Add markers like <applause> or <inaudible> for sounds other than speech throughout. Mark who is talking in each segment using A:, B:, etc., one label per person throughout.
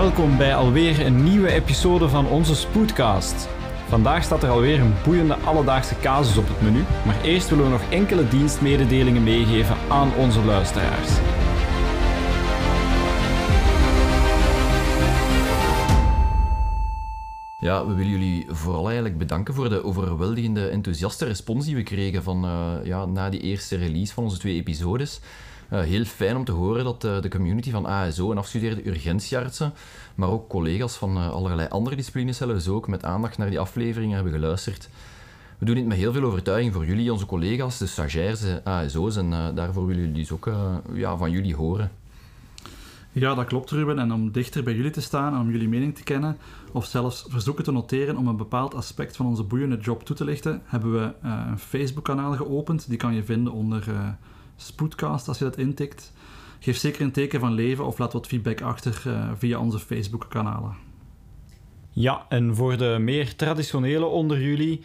A: Welkom bij alweer een nieuwe episode van onze Spoedcast. Vandaag staat er alweer een boeiende alledaagse casus op het menu, maar eerst willen we nog enkele dienstmededelingen meegeven aan onze luisteraars.
B: Ja, we willen jullie vooral eigenlijk bedanken voor de overweldigende enthousiaste respons die we kregen van, uh, ja, na die eerste release van onze twee episodes. Uh, heel fijn om te horen dat uh, de community van ASO en afgestudeerde urgentieartsen, maar ook collega's van allerlei andere disciplines zelfs ook met aandacht naar die afleveringen hebben geluisterd. We doen dit met heel veel overtuiging voor jullie, onze collega's, de stagiairs, ASO's, en daarvoor willen jullie dus ook ja, van jullie horen.
C: Ja, dat klopt Ruben. En om dichter bij jullie te staan en om jullie mening te kennen, of zelfs verzoeken te noteren om een bepaald aspect van onze boeiende job toe te lichten, hebben we een Facebook-kanaal geopend. Die kan je vinden onder Spoedcast als je dat intikt. Geef zeker een teken van leven of laat wat feedback achter uh, via onze Facebook-kanalen.
A: Ja, en voor de meer traditionele onder jullie,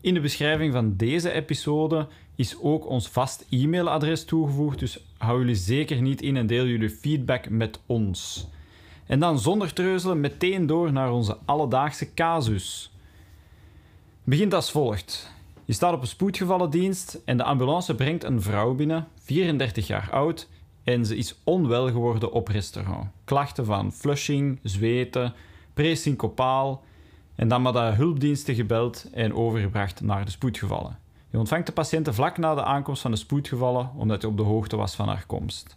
A: in de beschrijving van deze episode is ook ons vast e-mailadres toegevoegd, dus hou jullie zeker niet in en deel jullie feedback met ons. En dan zonder treuzelen meteen door naar onze alledaagse casus. Begint als volgt. Je staat op een spoedgevallendienst en de ambulance brengt een vrouw binnen, 34 jaar oud, en ze is onwel geworden op restaurant. Klachten van flushing, zweten, presyncopaal, en dan de hulpdiensten gebeld en overgebracht naar de spoedgevallen. Je ontvangt de patiënten vlak na de aankomst van de spoedgevallen, omdat je op de hoogte was van haar komst.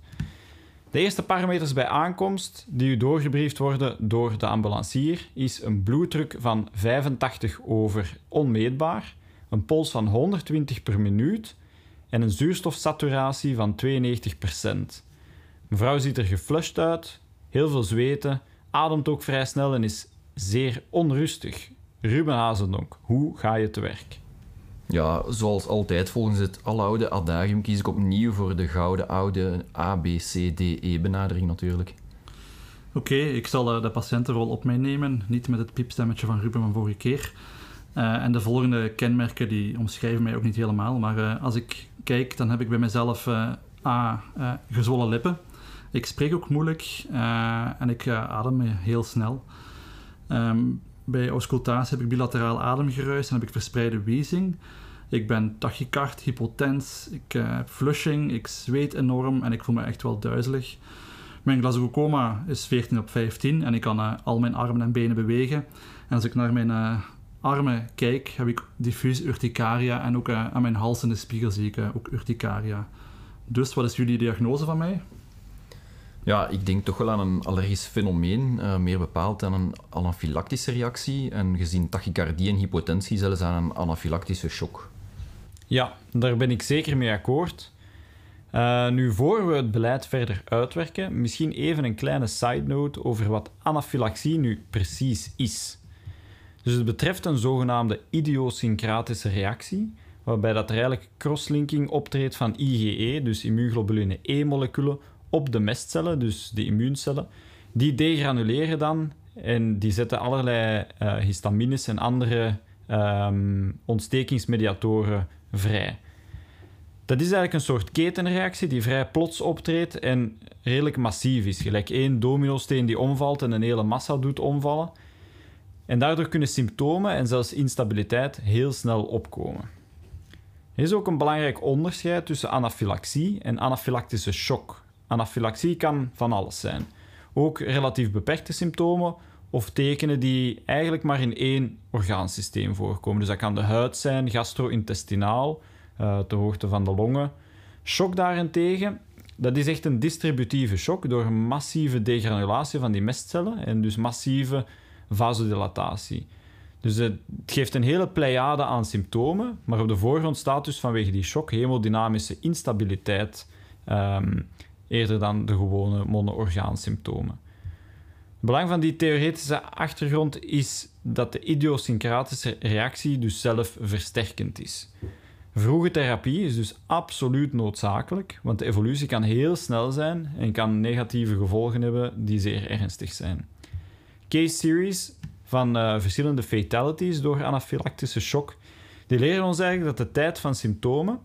A: De eerste parameters bij aankomst die u doorgebriefd worden door de ambulancier is een bloeddruk van 85 over onmeetbaar, een pols van 120 per minuut en een zuurstofsaturatie van 92%. Mevrouw ziet er geflushed uit, heel veel zweten, ademt ook vrij snel en is zeer onrustig. Ruben Hazendonk, hoe ga je te werk?
B: Ja, zoals altijd volgens het aloude adagium kies ik opnieuw voor de gouden oude A, B, C, D, E benadering natuurlijk.
C: Oké, ik zal uh, de patiëntenrol op mij nemen, niet met het piepstemmetje van Ruben van vorige keer. Uh, en de volgende kenmerken die omschrijven mij ook niet helemaal, maar uh, als ik kijk, dan heb ik bij mezelf A, gezwollen lippen. Ik spreek ook moeilijk en ik adem heel snel. Um, bij auscultatie heb ik bilateraal ademgeruis en heb ik verspreide wezing. Ik ben tachycard, hypotens, ik heb flushing, ik zweet enorm en ik voel me echt wel duizelig. Mijn glasgocoma is 14 op 15 en ik kan al mijn armen en benen bewegen. En als ik naar mijn armen kijk, heb ik diffuus urticaria en ook aan mijn hals in de spiegel zie ik ook urticaria. Dus wat is jullie diagnose van mij?
B: Ja, ik denk toch wel aan een allergisch fenomeen, uh, meer bepaald aan een anafylactische reactie en gezien tachycardie en hypotensie zelfs aan een anafylactische shock.
A: Ja, daar ben ik zeker mee akkoord. Uh, nu, voor we het beleid verder uitwerken, misschien even een kleine side note over wat anafylaxie nu precies is. Dus het betreft een zogenaamde idiosyncratische reactie, waarbij dat er eigenlijk crosslinking optreedt van IgE, dus immunglobuline E-moleculen, op de mestcellen, dus de immuuncellen. Die degranuleren dan en die zetten allerlei uh, histamines en andere um, ontstekingsmediatoren vrij. Dat is eigenlijk een soort ketenreactie die vrij plots optreedt en redelijk massief is. Gelijk één dominosteen die omvalt en een hele massa doet omvallen. En daardoor kunnen symptomen en zelfs instabiliteit heel snel opkomen. Er is ook een belangrijk onderscheid tussen anafylaxie en anafylactische shock. Anafylaxie kan van alles zijn. Ook relatief beperkte symptomen of tekenen die eigenlijk maar in één orgaansysteem voorkomen. Dus dat kan de huid zijn, gastro-intestinaal, uh, ter hoogte van de longen. Shock daarentegen, dat is echt een distributieve shock door massieve degranulatie van die mestcellen en dus massieve vasodilatatie. Dus het geeft een hele pleiade aan symptomen, maar op de voorgrond staat dus vanwege die shock hemodynamische instabiliteit, um, eerder dan de gewone monoorgaansymptomen. Het belang van die theoretische achtergrond is dat de idiosyncratische reactie dus zelf versterkend is. Vroege therapie is dus absoluut noodzakelijk, want de evolutie kan heel snel zijn en kan negatieve gevolgen hebben die zeer ernstig zijn. Case series van uh, verschillende fatalities door anafylactische shock, die leren ons eigenlijk dat de tijd van symptomen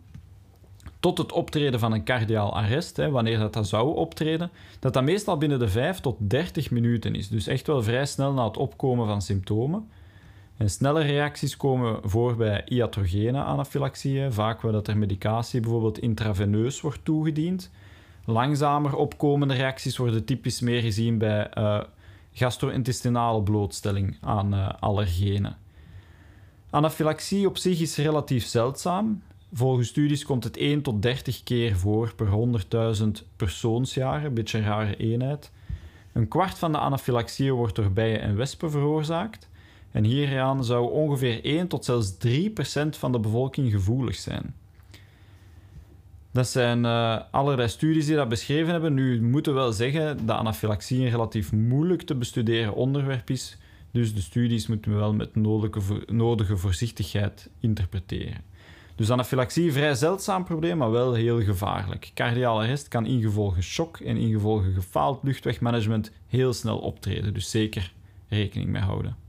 A: tot het optreden van een cardiaal arrest, hè, wanneer dat, zou optreden, dat dat meestal binnen de 5 tot 30 minuten is. Dus echt wel vrij snel na het opkomen van symptomen. En snelle reacties komen voor bij iatrogene anafylaxie, vaak waar dat er medicatie bijvoorbeeld intraveneus wordt toegediend. Langzamer opkomende reacties worden typisch meer gezien bij uh, gastro-intestinale blootstelling aan uh, allergenen. Anafylaxie op zich is relatief zeldzaam. Volgens studies komt het 1 tot 30 keer voor per 100.000 persoonsjaren, een beetje een rare eenheid. Een kwart van de anafylaxieën wordt door bijen en wespen veroorzaakt. En hieraan zou ongeveer 1 tot zelfs 3 procent van de bevolking gevoelig zijn. Dat zijn uh, allerlei studies die dat beschreven hebben. Nu moeten we wel zeggen dat anafylaxie een relatief moeilijk te bestuderen onderwerp is. Dus de studies moeten we wel met nodige, nodige voorzichtigheid interpreteren. Dus anafylaxie, vrij zeldzaam probleem, maar wel heel gevaarlijk. Cardiale arrest kan ingevolge shock en ingevolge gefaald luchtwegmanagement heel snel optreden. Dus zeker rekening mee houden.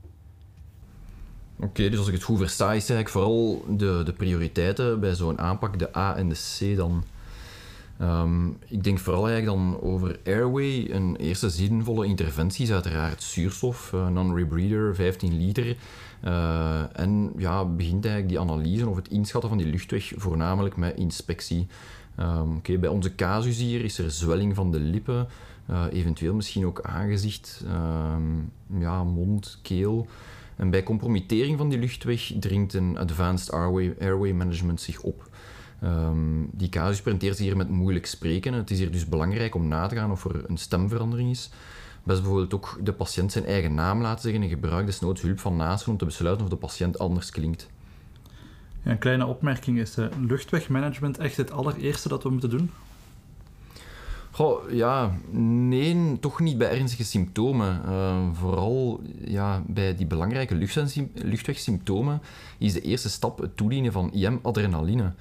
B: Oké, dus als ik het goed versta, is eigenlijk vooral de, de prioriteiten bij zo'n aanpak, de A en de C dan. Um, ik denk vooral eigenlijk dan over airway. Een eerste zinvolle interventie is uiteraard zuurstof, uh, non-rebreather, 15 liter. Uh, en ja, begint eigenlijk die analyse of het inschatten van die luchtweg voornamelijk met inspectie. Um, bij onze casus hier is er zwelling van de lippen, uh, eventueel misschien ook aangezicht, um, ja, mond, keel. En bij compromittering van die luchtweg dringt een Advanced Airway, airway Management zich op. Um, die casus presenteert hier met moeilijk spreken. Het is hier dus belangrijk om na te gaan of er een stemverandering is. Best bijvoorbeeld ook de patiënt zijn eigen naam laten zeggen en gebruik desnoods hulp van naasten om te besluiten of de patiënt anders klinkt.
C: Een kleine opmerking is uh, luchtwegmanagement echt het allereerste dat we moeten doen?
B: Goh, ja, nee, toch niet bij ernstige symptomen. Uh, vooral ja, bij die belangrijke luchtwegsymptomen is de eerste stap het toedienen van IM-adrenaline.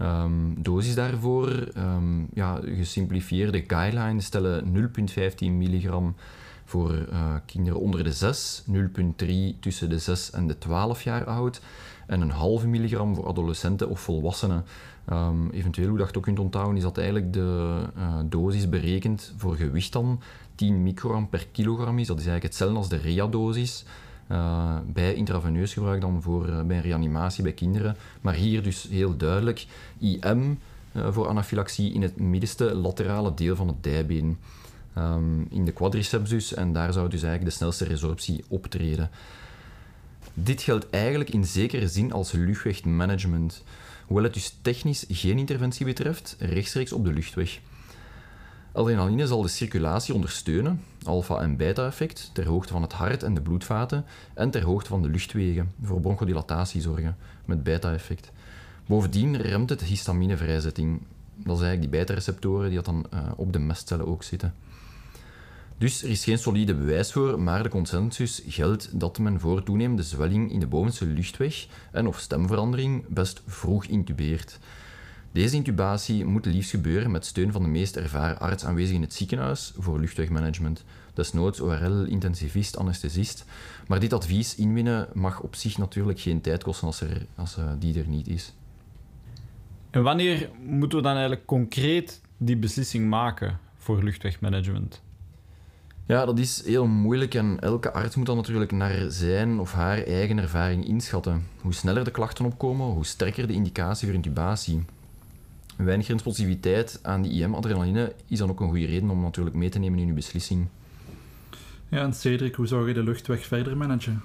B: Um, dosis daarvoor, um, ja, gesimplifieerde guidelines stellen 0,15 milligram voor uh, kinderen onder de 6, 0,3 tussen de 6 en de 12 jaar oud en een halve milligram voor adolescenten of volwassenen. Um, eventueel, hoe dat je ook kunt onthouden, is dat eigenlijk de uh, dosis berekend voor gewicht dan 10 microgram per kilogram is. Dat is eigenlijk hetzelfde als de REA-dosis. Uh, bij intraveneus gebruik dan voor, uh, bij reanimatie bij kinderen. Maar hier dus heel duidelijk IM voor anafylaxie in het middenste laterale deel van het dijbeen. Um, in de quadriceps dus, en daar zou dus eigenlijk de snelste resorptie optreden. Dit geldt eigenlijk in zekere zin als luchtwegmanagement, hoewel het dus technisch geen interventie betreft, rechtstreeks op de luchtweg. Adrenaline zal de circulatie ondersteunen, alfa- en beta-effect, ter hoogte van het hart en de bloedvaten en ter hoogte van de luchtwegen, voor bronchodilatatie zorgen, met beta-effect. Bovendien remt het histaminevrijzetting. Dat zijn eigenlijk die beta-receptoren die dan uh, op de mestcellen ook zitten. Dus er is geen solide bewijs voor, maar de consensus geldt dat men voor toenemende zwelling in de bovenste luchtweg en of stemverandering best vroeg intubeert. Deze intubatie moet liefst gebeuren met steun van de meest ervaren arts aanwezig in het ziekenhuis voor luchtwegmanagement, desnoods ORL, intensivist, anesthesist. Maar dit advies inwinnen mag op zich natuurlijk geen tijd kosten als, er, als uh, die er niet is.
A: En wanneer moeten we dan eigenlijk concreet die beslissing maken voor luchtwegmanagement?
B: Ja, dat is heel moeilijk en elke arts moet dan natuurlijk naar zijn of haar eigen ervaring inschatten. Hoe sneller de klachten opkomen, hoe sterker de indicatie voor intubatie. Weinig responsiviteit aan die IM-adrenaline is dan ook een goede reden om natuurlijk mee te nemen in uw beslissing.
C: Ja, en Cedric, hoe zou je de luchtweg verder managen?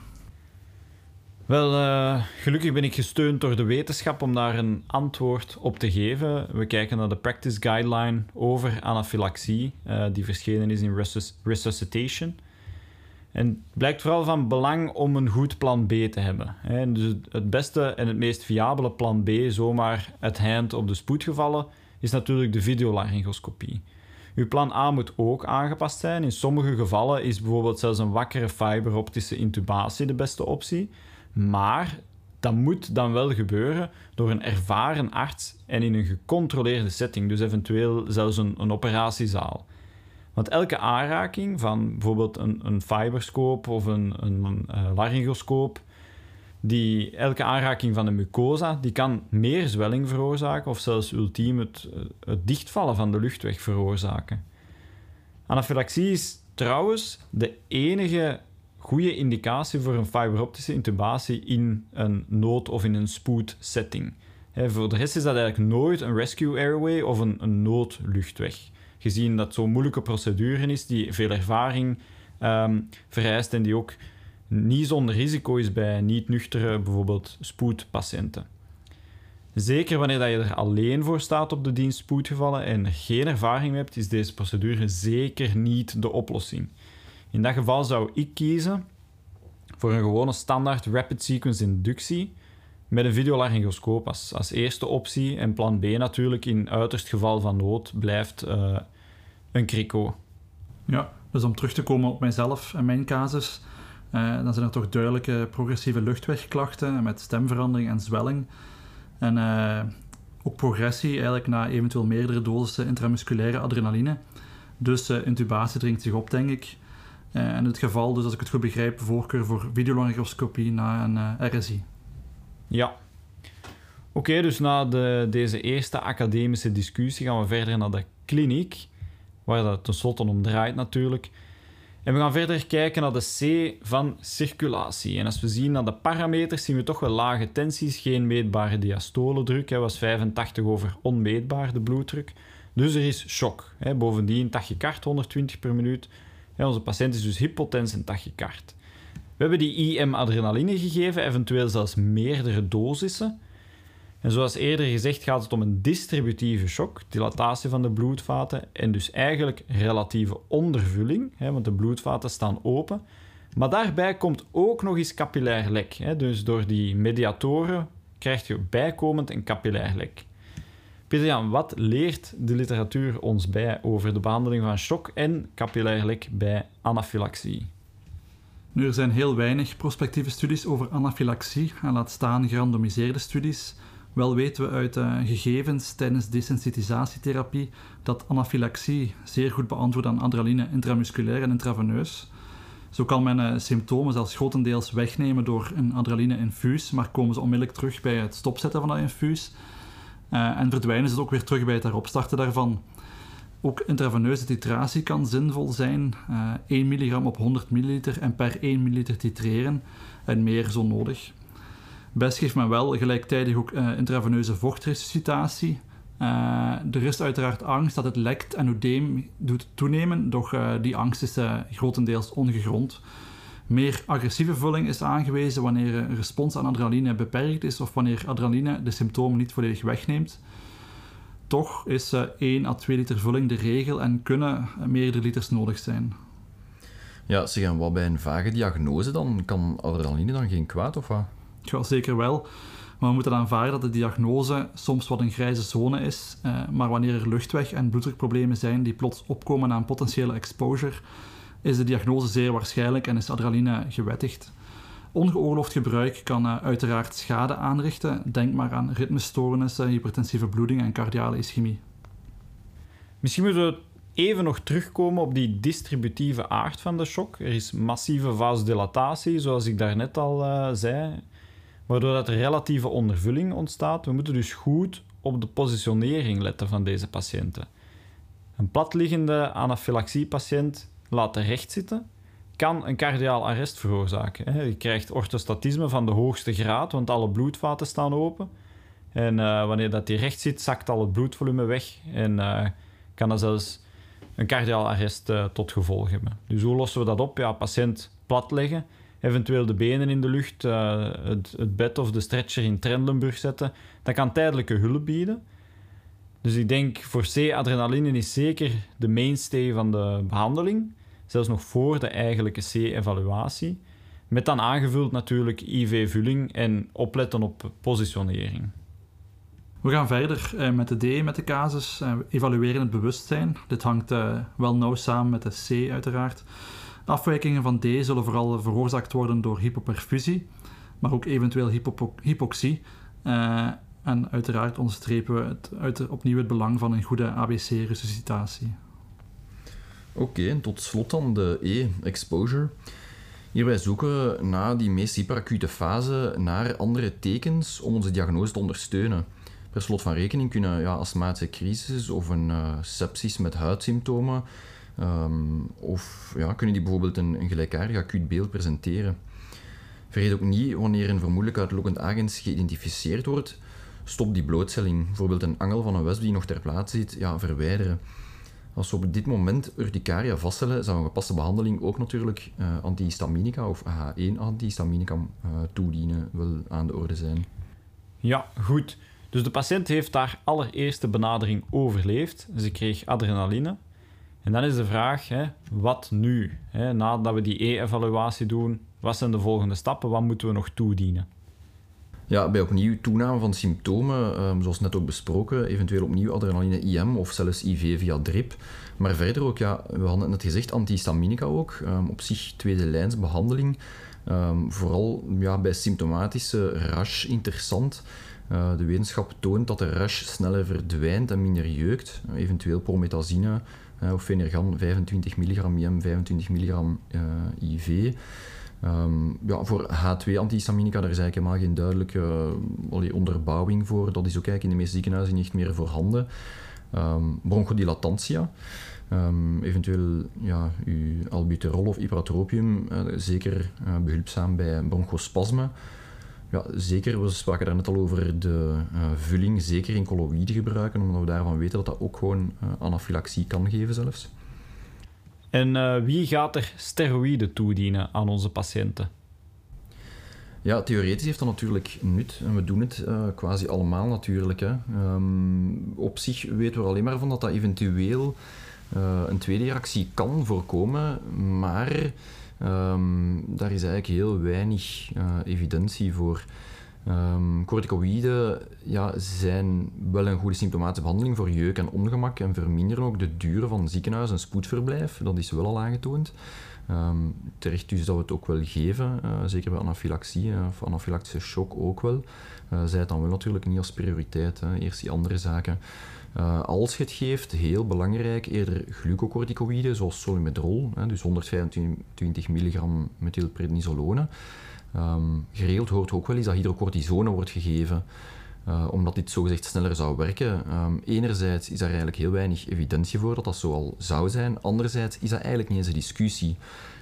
A: Wel, uh, gelukkig ben ik gesteund door de wetenschap om daar een antwoord op te geven. We kijken naar de Practice Guideline over anafylaxie, uh, die verschenen is in Resus Resuscitation. En het blijkt vooral van belang om een goed plan B te hebben. Dus het beste en het meest viabele plan B, zomaar het hand op de spoedgevallen, is natuurlijk de videolaryngoscopie. Uw plan A moet ook aangepast zijn. In sommige gevallen is bijvoorbeeld zelfs een wakkere fiberoptische intubatie de beste optie. Maar dat moet dan wel gebeuren door een ervaren arts en in een gecontroleerde setting, dus eventueel zelfs een, een operatiezaal. Want elke aanraking van bijvoorbeeld een, een fiberscoop of een, een, uh, laryngoscoop die, elke aanraking van de mucosa die kan meer zwelling veroorzaken of zelfs ultiem het, het dichtvallen van de luchtweg veroorzaken. Anafylaxie is trouwens de enige goede indicatie voor een fiberoptische intubatie in een nood- of in een spoedsetting. voor de rest is dat eigenlijk nooit een rescue airway of een, een noodluchtweg. Gezien dat zo'n moeilijke procedure is die veel ervaring um, vereist en die ook niet zonder risico is bij niet-nuchtere, bijvoorbeeld spoedpatiënten. Zeker wanneer dat je er alleen voor staat op de dienst spoedgevallen en geen ervaring hebt, is deze procedure zeker niet de oplossing. In dat geval zou ik kiezen voor een gewone standaard rapid sequence inductie met een videolaryngoscoop als, als eerste optie. En plan B natuurlijk in uiterst geval van nood blijft uh, een crico.
C: Ja, dus om terug te komen op mijzelf en mijn casus, uh, dan zijn er toch duidelijke progressieve luchtwegklachten met stemverandering en zwelling. En uh, ook progressie eigenlijk na eventueel meerdere dosissen intramusculaire adrenaline. Dus intubatie dringt zich op, denk ik. Uh, in het geval, dus als ik het goed begrijp, voorkeur voor videolaryngoscopie na een uh, RSI.
A: Ja. Oké, dus na de, deze eerste academische discussie gaan we verder naar de kliniek, waar dat tenslotte om draait natuurlijk. En we gaan verder kijken naar de C van circulatie. En als we zien naar de parameters, zien we toch wel lage tensies, geen meetbare diastoledruk. Hij was 85 over onmeetbaar, de bloeddruk. Dus er is shock. Bovendien tachycard 120 per minuut, onze patiënt is dus hypotens en tachycard. We hebben die IM-adrenaline gegeven, eventueel zelfs meerdere dosissen. En zoals eerder gezegd gaat het om een distributieve shock, dilatatie van de bloedvaten en dus eigenlijk relatieve ondervulling, hè, want de bloedvaten staan open. Maar daarbij komt ook nog eens capillair lek. Hè, dus door die mediatoren krijg je bijkomend een capillair lek. Pieter-Jan, wat leert de literatuur ons bij over de behandeling van shock en capillair lek bij anafylaxie?
C: Nu, er zijn heel weinig prospectieve studies over anafylaxie, en laat staan gerandomiseerde studies. Wel weten we uit uh, gegevens tijdens desensitisatietherapie dat anafylaxie zeer goed beantwoordt aan adrenaline intramusculair en intraveneus. Zo kan men uh, symptomen zelfs grotendeels wegnemen door een adrenaline-infuus, maar komen ze onmiddellijk terug bij het stopzetten van dat infuus. Uh, en verdwijnen ze ook weer terug bij het heropstarten daarvan. Ook intraveneuze titratie kan zinvol zijn. Uh, 1 mg op 100 ml en per 1 ml titreren en meer zo nodig. Best geeft men wel gelijktijdig ook uh, intraveneuze vochtresuscitatie. Er is uiteraard angst dat het lekt en oedeem doet toenemen, doch die angst is grotendeels ongegrond. Meer agressieve vulling is aangewezen wanneer een respons aan adrenaline beperkt is of wanneer adrenaline de symptomen niet volledig wegneemt. Toch is 1 à 2 liter vulling de regel en kunnen meerdere liters nodig zijn.
B: Ja, zeg, en wat bij een vage diagnose dan? Kan adrenaline dan geen kwaad of wat?
C: Ja, zeker wel. Maar we moeten aanvaarden dat de diagnose soms wat een grijze zone is. Eh, maar wanneer er luchtweg- en bloeddrukproblemen zijn die plots opkomen na een potentiële exposure, is de diagnose zeer waarschijnlijk en is adrenaline gewettigd. Ongeoorloofd gebruik kan uh, uiteraard schade aanrichten. Denk maar aan ritmestoornissen, hypertensieve bloeding en cardiale ischemie.
A: Misschien moeten we even nog terugkomen op die distributieve aard van de shock. Er is massieve vasodilatatie, zoals ik daarnet al uh, zei, waardoor dat relatieve ondervulling ontstaat. We moeten dus goed op de positionering letten van deze patiënten. Een platliggende anafylaxiepatiënt laten rechtzitten, kan een cardiaal arrest veroorzaken. Je krijgt orthostatisme van de hoogste graad, want alle bloedvaten staan open. En uh, wanneer dat die recht zit, zakt al het bloedvolume weg en uh, kan dat zelfs een cardiaal arrest uh, tot gevolg hebben. Dus hoe lossen we dat op? Ja, patiënt platleggen, eventueel de benen in de lucht, het, het, bed of de stretcher in Trendelenburg zetten. Dat kan tijdelijke hulp bieden. Dus ik denk voor C-adrenaline is zeker de mainstay van de behandeling zelfs nog voor de eigenlijke C-evaluatie. Met dan aangevuld natuurlijk IV-vulling en opletten op positionering.
C: We gaan verder eh, met de D, met de casus. Eh, evalueren het bewustzijn. Dit hangt eh, wel nauw samen met de C, uiteraard. Afwijkingen van D zullen vooral veroorzaakt worden door hypoperfusie, maar ook eventueel hypo hypoxie. en uiteraard onderstrepen we het, opnieuw het belang van een goede ABC-resuscitatie.
B: Oké, en tot slot dan de E, exposure. Hierbij zoeken na die meest hyperacute fase naar andere tekens om onze diagnose te ondersteunen. Per slot van rekening kunnen ja, astmatische crisis of een uh, sepsis met huidsymptomen um, of ja, kunnen die bijvoorbeeld een, een gelijkaardig acuut beeld presenteren. Vergeet ook niet, wanneer een vermoedelijk uitlokkend agens geïdentificeerd wordt, stop die blootstelling. Bijvoorbeeld een angel van een wesp die nog ter plaatse zit, ja, verwijderen. Als we op dit moment urticaria vaststellen, zou een gepaste behandeling ook natuurlijk uh, antihistaminica of H1-antihistaminica uh, toedienen wel aan de orde zijn.
A: Ja, goed. Dus de patiënt heeft haar allereerste benadering overleefd. Ze kreeg adrenaline. En dan is de vraag, hè, wat nu? Hè, nadat we die E-evaluatie doen, wat zijn de volgende stappen? Wat moeten we nog toedienen?
B: Ja, bij opnieuw toename van symptomen, um, zoals net ook besproken, eventueel opnieuw adrenaline IM of zelfs IV via drip. Maar verder ook, ja, we hadden het net gezegd, antihistaminica ook. Um, op zich tweede lijns behandeling. Um, vooral ja, bij symptomatische rash interessant. Uh, de wetenschap toont dat de rash sneller verdwijnt en minder jeukt. Eventueel promethazine uh, of Fenergan 25 mg IM, 25 mg IV. Um, ja, voor H2-antihistaminica daar is eigenlijk helemaal geen duidelijke uh, onderbouwing voor. Dat is ook eigenlijk in de meeste ziekenhuizen niet meer voorhanden. Um, bronchodilatantia, um, eventueel ja, uw albuterol of ipratropium, uh, zeker uh, behulpzaam bij bronchospasme. Ja, zeker, we spraken daar net al over de vulling, zeker in colloïden gebruiken, omdat we daarvan weten dat dat ook gewoon anafylaxie kan geven zelfs.
A: En uh, wie gaat er steroïden toedienen aan onze patiënten?
B: Ja, theoretisch heeft dat natuurlijk nut. En we doen het uh, quasi allemaal natuurlijk. Hè. Um, op zich weten we alleen maar van dat dat eventueel uh, een tweede reactie kan voorkomen. Maar um, daar is eigenlijk heel weinig evidentie voor. Um, corticoïden ja, zijn wel een goede symptomatische behandeling voor jeuk en ongemak en verminderen ook de duur van ziekenhuis- en spoedverblijf. Dat is wel al aangetoond. Um, terecht dus dat we het ook wel geven, uh, zeker bij anafylaxie uh, of anafylactische shock ook wel. Uh, zij het dan wel natuurlijk niet als prioriteit, hè. eerst die andere zaken. als je het geeft, heel belangrijk, eerder glucocorticoïden zoals solumedrol, hè, dus 125 milligram methylprednisolone. Um, geregeld hoort ook wel eens dat hydrocortisone wordt gegeven, uh, omdat dit zogezegd sneller zou werken. Um, enerzijds is daar eigenlijk heel weinig evidentie voor dat dat zo al zou zijn. Anderzijds is dat eigenlijk niet eens een discussie.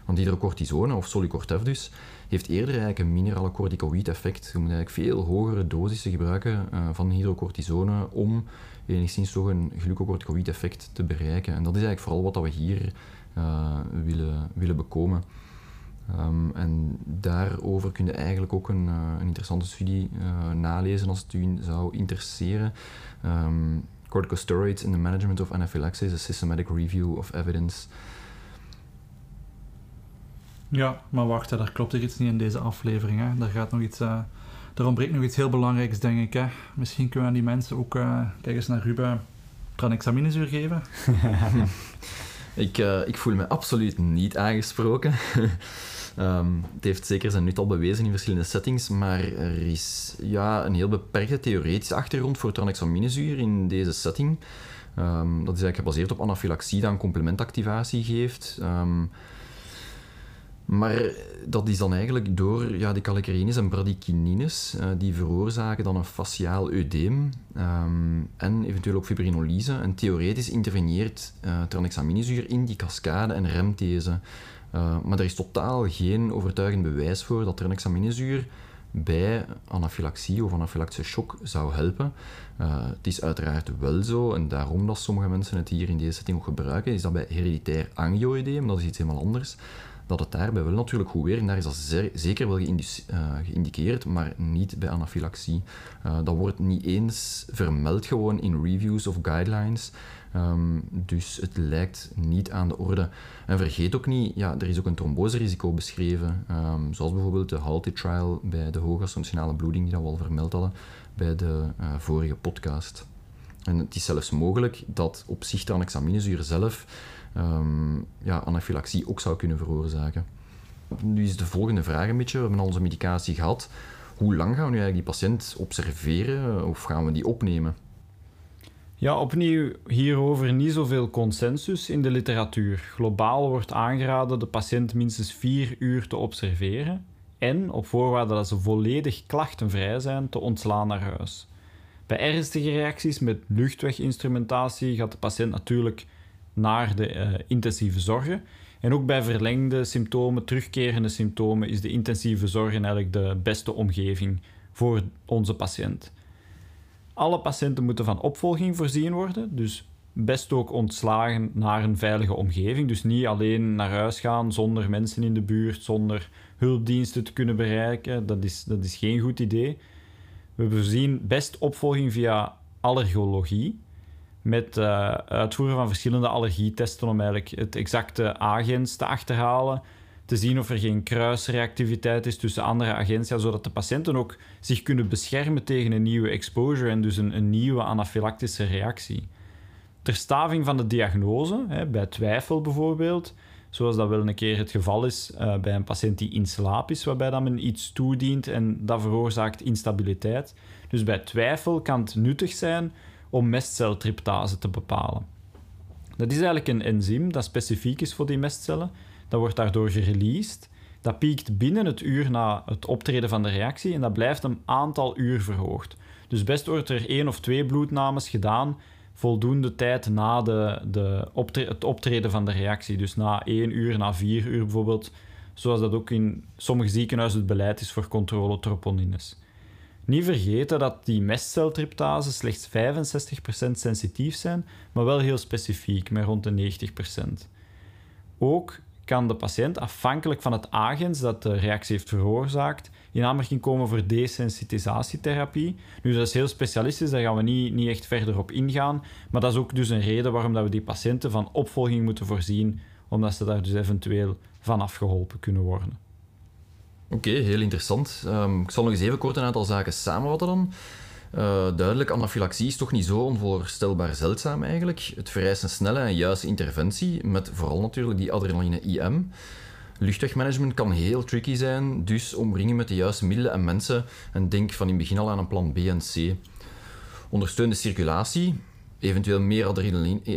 B: Want hydrocortisone, of Solicortef dus, heeft eerder eigenlijk een minerale corticoïd effect. Je moet eigenlijk veel hogere dosissen gebruiken uh, van hydrocortisone om enigszins toch een glucocorticoïd effect te bereiken. En dat is eigenlijk vooral wat we hier uh, willen, willen bekomen. Um, en daarover kun je eigenlijk ook een, uh, een interessante studie uh, nalezen als het u zou interesseren. Um, Corticosteroids in the Management of Anaphylaxis, a Systematic Review of Evidence.
C: Ja, maar wacht, daar klopt er iets niet in deze aflevering. Hè. Daar, gaat nog iets, uh, daar ontbreekt nog iets heel belangrijks, denk ik. Hè. Misschien kunnen we aan die mensen ook, kijk eens naar Ruben, tranexaminezuur geven. <laughs>
B: ik, ik voel me absoluut niet aangesproken. <laughs> Um, het heeft zeker zijn nut al bewezen in verschillende settings, maar er is ja, een heel beperkte theoretische achtergrond voor tranexaminezuur in deze setting. Um, dat is eigenlijk gebaseerd op anafylaxie dat een complementactivatie geeft. Um, maar dat is dan eigenlijk door ja, de kallikreïnes en bradykinines, uh, die veroorzaken dan een faciaal eudeem en eventueel ook fibrinolyse. En theoretisch interveneert uh, tranexaminezuur in die cascade en remt deze. Uh, maar er is totaal geen overtuigend bewijs voor dat tranexaminezuur bij anafylaxie of anafylactische shock zou helpen. Uh, het is uiteraard wel zo, en daarom dat sommige mensen het hier in deze setting ook gebruiken, is dat bij hereditair angioedeem, dat is iets helemaal anders, dat het daarbij wel natuurlijk goed werkt. Daar is dat zeker wel uh, geïndiceerd, maar niet bij anafylaxie. Uh, dat wordt niet eens vermeld gewoon in reviews of guidelines. Um, dus het lijkt niet aan de orde. En vergeet ook niet, ja, er is ook een tromboserisico beschreven, um, zoals bijvoorbeeld de Halty trial bij de hoge assumptionale bloeding, die we al vermeld hadden bij de uh, vorige podcast. En het is zelfs mogelijk dat op zich tranexaminezuur zelf um, ja, anafylaxie ook zou kunnen veroorzaken. Nu is de volgende vraag een beetje, we hebben onze medicatie gehad. Hoe lang gaan we nu eigenlijk die patiënt observeren of gaan we die opnemen?
A: Ja, opnieuw hierover niet zoveel consensus in de literatuur. Globaal wordt aangeraden de patiënt minstens vier uur te observeren en, op voorwaarde dat ze volledig klachtenvrij zijn, te ontslaan naar huis. Bij ernstige reacties met luchtweginstrumentatie gaat de patiënt natuurlijk naar de uh, intensieve zorgen. En ook bij verlengde symptomen, terugkerende symptomen, is de intensieve zorg eigenlijk de beste omgeving voor onze patiënt. Alle patiënten moeten van opvolging voorzien worden, dus best ook ontslagen naar een veilige omgeving. Dus niet alleen naar huis gaan zonder mensen in de buurt, zonder hulpdiensten te kunnen bereiken. Dat is, dat is geen goed idee. We voorzien best opvolging via allergologie, met uh, uitvoeren van verschillende allergietesten om eigenlijk het exacte agens te achterhalen, te zien of er geen kruisreactiviteit is tussen andere agenten, zodat de patiënten ook zich kunnen beschermen tegen een nieuwe exposure en dus een, een nieuwe anafylactische reactie. Ter staving van de diagnose, hè, bij twijfel bijvoorbeeld, zoals dat wel een keer het geval is uh, bij een patiënt die in slaap is, waarbij dan men iets toedient en dat veroorzaakt instabiliteit. Dus bij twijfel kan het nuttig zijn om mestceltryptase te bepalen. Dat is eigenlijk een enzym dat specifiek is voor die mestcellen. Dat wordt daardoor gereleased. Dat piekt binnen het uur na het optreden van de reactie en dat blijft een aantal uur verhoogd. Dus best wordt er één of twee bloednames gedaan voldoende tijd na de, de het optreden van de reactie. Dus na één uur, na vier uur bijvoorbeeld, zoals dat ook in sommige ziekenhuizen het beleid is voor controle troponines. Niet vergeten dat die mestceltryptase slechts 65% sensitief zijn, maar wel heel specifiek, met rond de 90%. Ook kan de patiënt, afhankelijk van het agens dat de reactie heeft veroorzaakt, in aanmerking komen voor desensitisatietherapie. Nu, dat is heel specialistisch, daar gaan we niet, niet echt verder op ingaan. Maar dat is ook dus een reden waarom dat we die patiënten van opvolging moeten voorzien, omdat ze daar dus eventueel van afgeholpen kunnen worden.
B: Oké, heel interessant. Um, ik zal nog eens even kort een aantal zaken samenvatten dan. Uh, duidelijk, anafylaxie is toch niet zo onvoorstelbaar zeldzaam eigenlijk. Het vereist een snelle en juiste interventie, met vooral natuurlijk die adrenaline-IM. Luchtwegmanagement kan heel tricky zijn, dus omringen met de juiste middelen en mensen. En denk van in het begin al aan een plan B en C. Ondersteun de circulatie, eventueel meer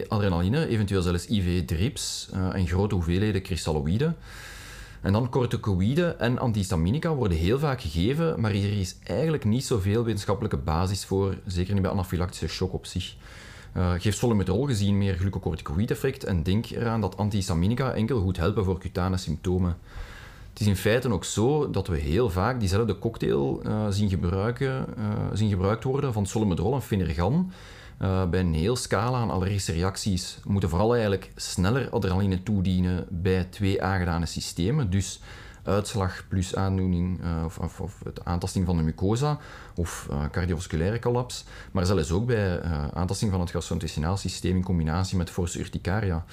B: adrenaline, eventueel zelfs IV-drips uh, en grote hoeveelheden kristalloïden. En dan corticoïden en antihistaminica worden heel vaak gegeven, maar er is eigenlijk niet zoveel wetenschappelijke basis voor, zeker niet bij anafylactische shock op zich. Uh, geeft gezien meer glucocorticoïd-effect en denk eraan dat antihistaminica enkel goed helpen voor cutane symptomen. Het is in feite ook zo dat we heel vaak diezelfde cocktail uh, zien, gebruiken, uh, zien gebruikt worden van solmetrol en Finergan, uh, bij een heel scala aan allergische reacties moeten vooral eigenlijk sneller adrenaline toedienen bij twee aangedane systemen. Dus uitslag plus aandoening uh, of, of, of aantasting van de mucosa of uh, cardiovasculaire collaps, maar zelfs ook bij aantasting van het gastrointestinaal systeem in combinatie met forse urticaria.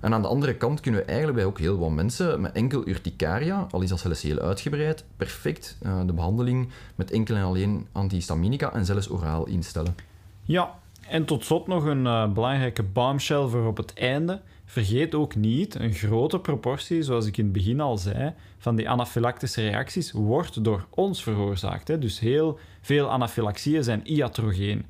B: En aan de andere kant kunnen we eigenlijk bij ook heel wat mensen met enkel urticaria, al is dat zelfs heel uitgebreid, perfect de behandeling met enkel en alleen antihistaminica en zelfs oraal instellen.
A: Ja, en tot slot nog een uh, belangrijke bombshell voor op het einde. Vergeet ook niet, een grote proportie, zoals ik in het begin al zei, van die anafylactische reacties wordt door ons veroorzaakt. Hè. Dus heel veel anafylaxieën zijn iatrogeen.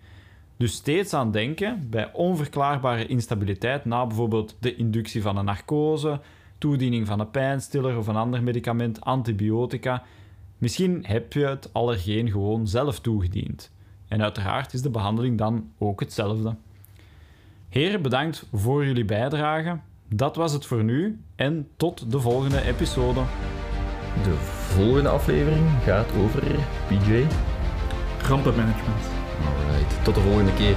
A: Dus steeds aan denken bij onverklaarbare instabiliteit na bijvoorbeeld de inductie van een narcose, toediening van een pijnstiller of een ander medicament, antibiotica. Misschien heb je het allergeen gewoon zelf toegediend. En uiteraard is de behandeling dan ook hetzelfde. Heren, bedankt voor jullie bijdrage. Dat was het voor nu en tot de volgende episode.
B: De volgende aflevering gaat over PJ.
C: Rampenmanagement.
B: Alright, tot de volgende keer.